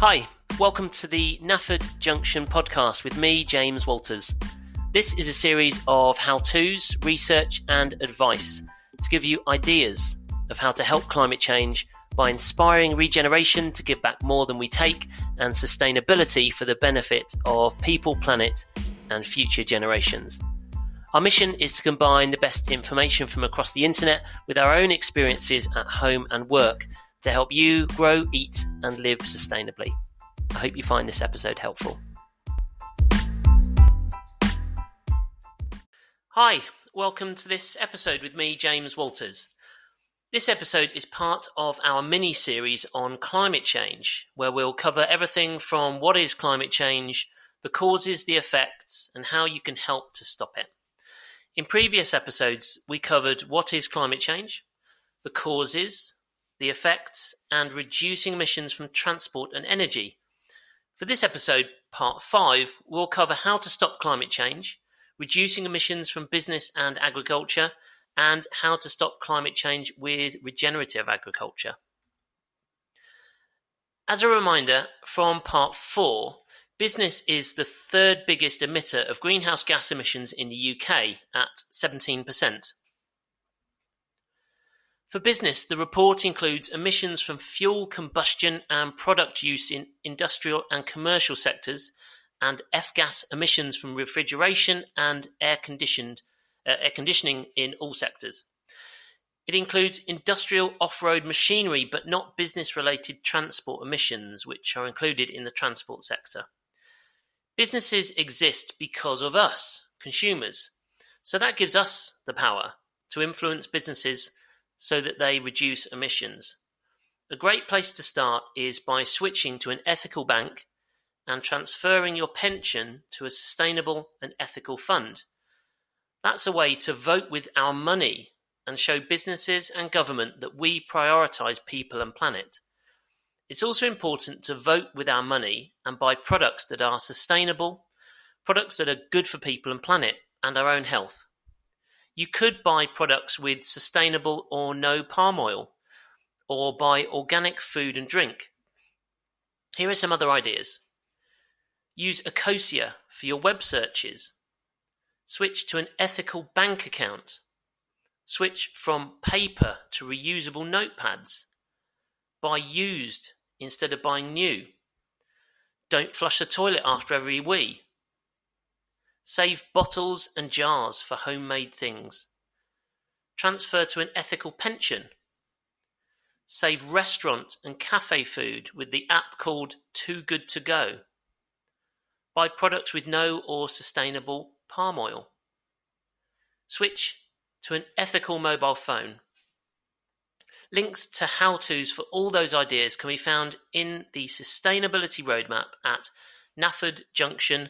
Hi, welcome to the Nafford Junction podcast with me, James Walters. This is a series of how to's, research, and advice to give you ideas of how to help climate change by inspiring regeneration to give back more than we take and sustainability for the benefit of people, planet, and future generations. Our mission is to combine the best information from across the internet with our own experiences at home and work to help you grow, eat, and live sustainably. I hope you find this episode helpful. Hi, welcome to this episode with me, James Walters. This episode is part of our mini series on climate change, where we'll cover everything from what is climate change, the causes, the effects, and how you can help to stop it. In previous episodes, we covered what is climate change, the causes, the effects, and reducing emissions from transport and energy. For this episode, part 5, we'll cover how to stop climate change, reducing emissions from business and agriculture, and how to stop climate change with regenerative agriculture. As a reminder, from part 4, business is the third biggest emitter of greenhouse gas emissions in the UK at 17%. For business, the report includes emissions from fuel combustion and product use in industrial and commercial sectors, and F-gas emissions from refrigeration and uh, air conditioning in all sectors. It includes industrial off-road machinery, but not business-related transport emissions, which are included in the transport sector. Businesses exist because of us, consumers. So that gives us the power to influence businesses so that they reduce emissions. A great place to start is by switching to an ethical bank and transferring your pension to a sustainable and ethical fund. That's a way to vote with our money and show businesses and government that we prioritise people and planet. It's also important to vote with our money and buy products that are sustainable, products that are good for people and planet and our own health. You could buy products with sustainable or no palm oil, or buy organic food and drink. Here are some other ideas. Use Ecosia for your web searches. Switch to an ethical bank account. Switch from paper to reusable notepads. Buy used instead of buying new. Don't flush the toilet after every wee. Save bottles and jars for homemade things. Transfer to an ethical pension. Save restaurant and cafe food with the app called Too Good To Go. Buy products with no or sustainable palm oil. Switch to an ethical mobile phone. Links to how to's for all those ideas can be found in the Sustainability Roadmap at Nafford Junction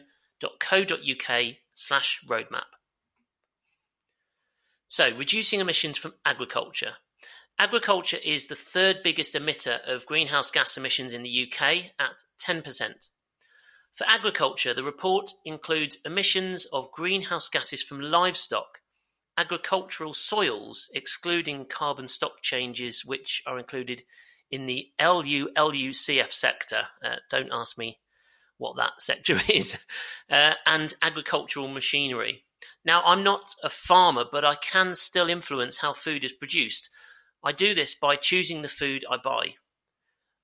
co.uk slash roadmap. So, reducing emissions from agriculture. Agriculture is the third biggest emitter of greenhouse gas emissions in the UK at 10%. For agriculture, the report includes emissions of greenhouse gases from livestock, agricultural soils, excluding carbon stock changes, which are included in the LULUCF sector. Uh, don't ask me what that sector is, uh, and agricultural machinery. Now, I'm not a farmer, but I can still influence how food is produced. I do this by choosing the food I buy.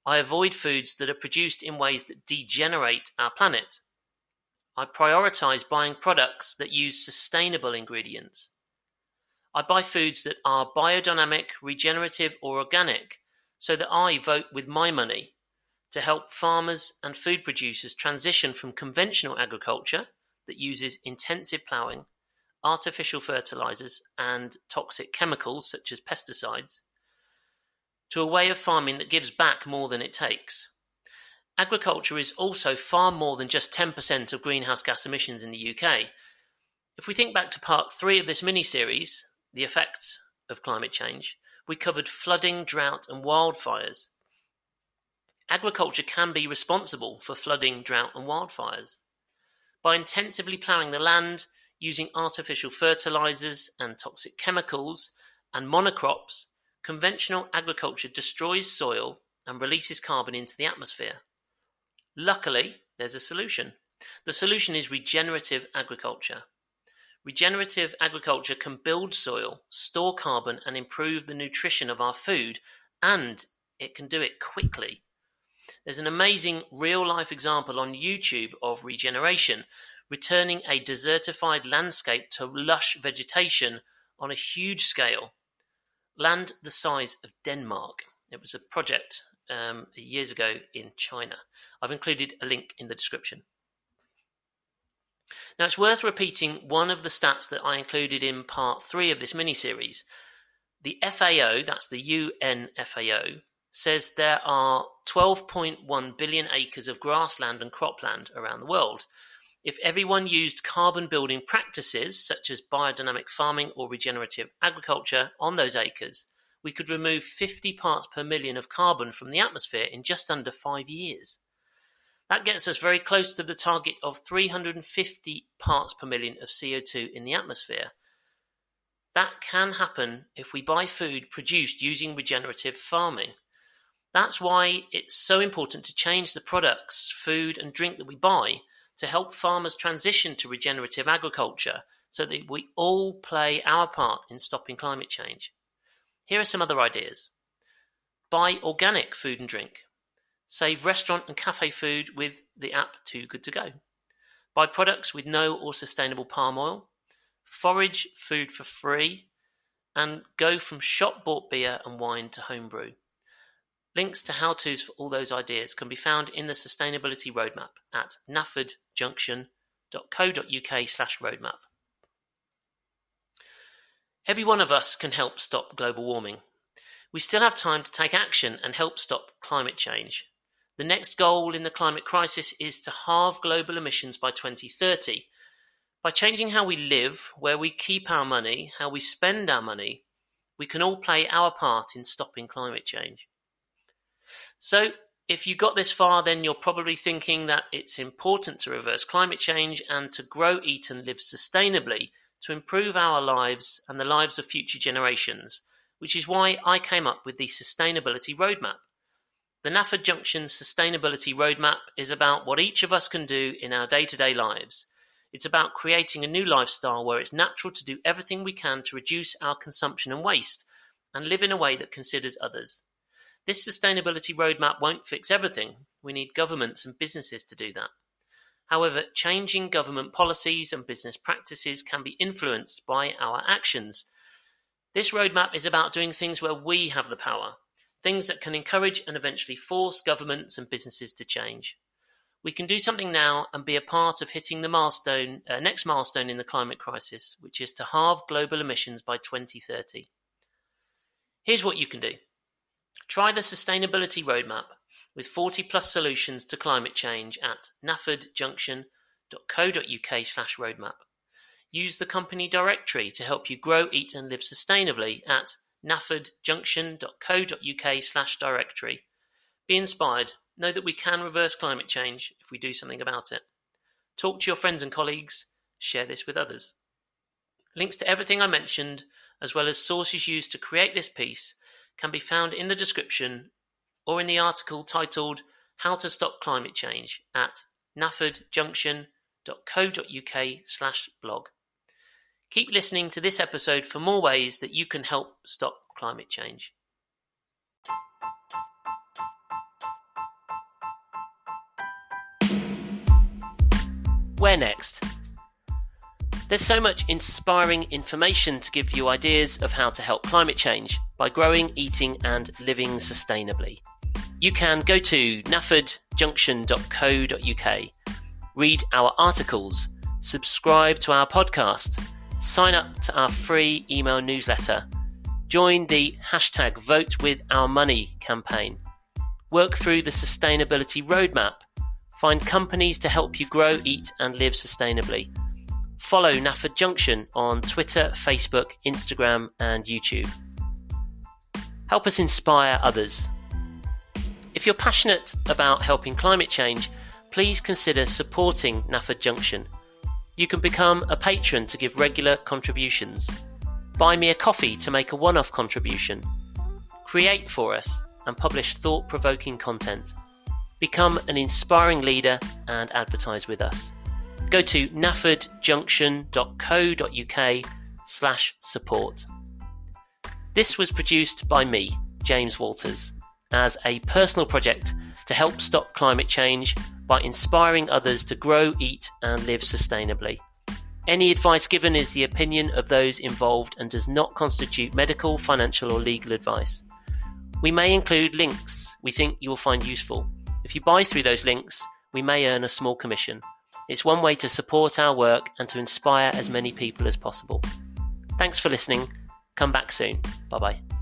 I avoid foods that are produced in ways that degenerate our planet. I prioritize buying products that use sustainable ingredients. I buy foods that are biodynamic, regenerative, or organic so that I vote with my money to help farmers and food producers transition from conventional agriculture that uses intensive ploughing, artificial fertilizers, and toxic chemicals such as pesticides, to a way of farming that gives back more than it takes. Agriculture is also far more than just 10% of greenhouse gas emissions in the UK. If we think back to part three of this mini series, The Effects of Climate Change, we covered flooding, drought, and wildfires. Agriculture can be responsible for flooding, drought, and wildfires. By intensively ploughing the land, using artificial fertilizers and toxic chemicals, and monocrops, conventional agriculture destroys soil and releases carbon into the atmosphere. Luckily, there's a solution. The solution is regenerative agriculture. Regenerative agriculture can build soil, store carbon, and improve the nutrition of our food, and it can do it quickly. There's an amazing real life example on YouTube of regeneration, returning a desertified landscape to lush vegetation on a huge scale. Land the size of Denmark. It was a project um, years ago in China. I've included a link in the description. Now, it's worth repeating one of the stats that I included in part three of this mini series. The FAO, that's the UN FAO, says there are 12.1 billion acres of grassland and cropland around the world. If everyone used carbon building practices such as biodynamic farming or regenerative agriculture on those acres, we could remove 50 parts per million of carbon from the atmosphere in just under five years. That gets us very close to the target of 350 parts per million of CO2 in the atmosphere. That can happen if we buy food produced using regenerative farming. That's why it's so important to change the products, food, and drink that we buy to help farmers transition to regenerative agriculture so that we all play our part in stopping climate change. Here are some other ideas. Buy organic food and drink. Save restaurant and cafe food with the app Too Good To Go. Buy products with no or sustainable palm oil. Forage food for free. And go from shop bought beer and wine to homebrew. Links to how to's for all those ideas can be found in the Sustainability Roadmap at naffordjunction.co.uk slash roadmap. Every one of us can help stop global warming. We still have time to take action and help stop climate change. The next goal in the climate crisis is to halve global emissions by 2030. By changing how we live, where we keep our money, how we spend our money, we can all play our part in stopping climate change. So, if you got this far, then you're probably thinking that it's important to reverse climate change and to grow, eat, and live sustainably to improve our lives and the lives of future generations, which is why I came up with the Sustainability Roadmap. The Nafford Junction Sustainability Roadmap is about what each of us can do in our day to day lives. It's about creating a new lifestyle where it's natural to do everything we can to reduce our consumption and waste and live in a way that considers others. This sustainability roadmap won't fix everything. We need governments and businesses to do that. However, changing government policies and business practices can be influenced by our actions. This roadmap is about doing things where we have the power, things that can encourage and eventually force governments and businesses to change. We can do something now and be a part of hitting the milestone, uh, next milestone in the climate crisis, which is to halve global emissions by 2030. Here's what you can do. Try the Sustainability Roadmap with 40 plus solutions to climate change at naffordjunction.co.uk slash roadmap. Use the company directory to help you grow, eat and live sustainably at naffordjunction.co.uk slash directory. Be inspired. Know that we can reverse climate change if we do something about it. Talk to your friends and colleagues. Share this with others. Links to everything I mentioned, as well as sources used to create this piece, can be found in the description or in the article titled How to Stop Climate Change at naffordjunction.co.uk slash blog. Keep listening to this episode for more ways that you can help stop climate change. Where next? There's so much inspiring information to give you ideas of how to help climate change by growing, eating, and living sustainably. You can go to naffordjunction.co.uk, read our articles, subscribe to our podcast, sign up to our free email newsletter, join the hashtag Vote With Our Money campaign, work through the sustainability roadmap, find companies to help you grow, eat, and live sustainably. Follow Nafford Junction on Twitter, Facebook, Instagram, and YouTube. Help us inspire others. If you're passionate about helping climate change, please consider supporting Nafford Junction you can become a patron to give regular contributions. Buy me a coffee to make a one off contribution. Create for us and publish thought provoking content. Become an inspiring leader and advertise with us. Go to naffordjunction.co.uk slash support. This was produced by me, James Walters, as a personal project to help stop climate change by inspiring others to grow, eat, and live sustainably. Any advice given is the opinion of those involved and does not constitute medical, financial, or legal advice. We may include links we think you will find useful. If you buy through those links, we may earn a small commission. It's one way to support our work and to inspire as many people as possible. Thanks for listening. Come back soon. Bye bye.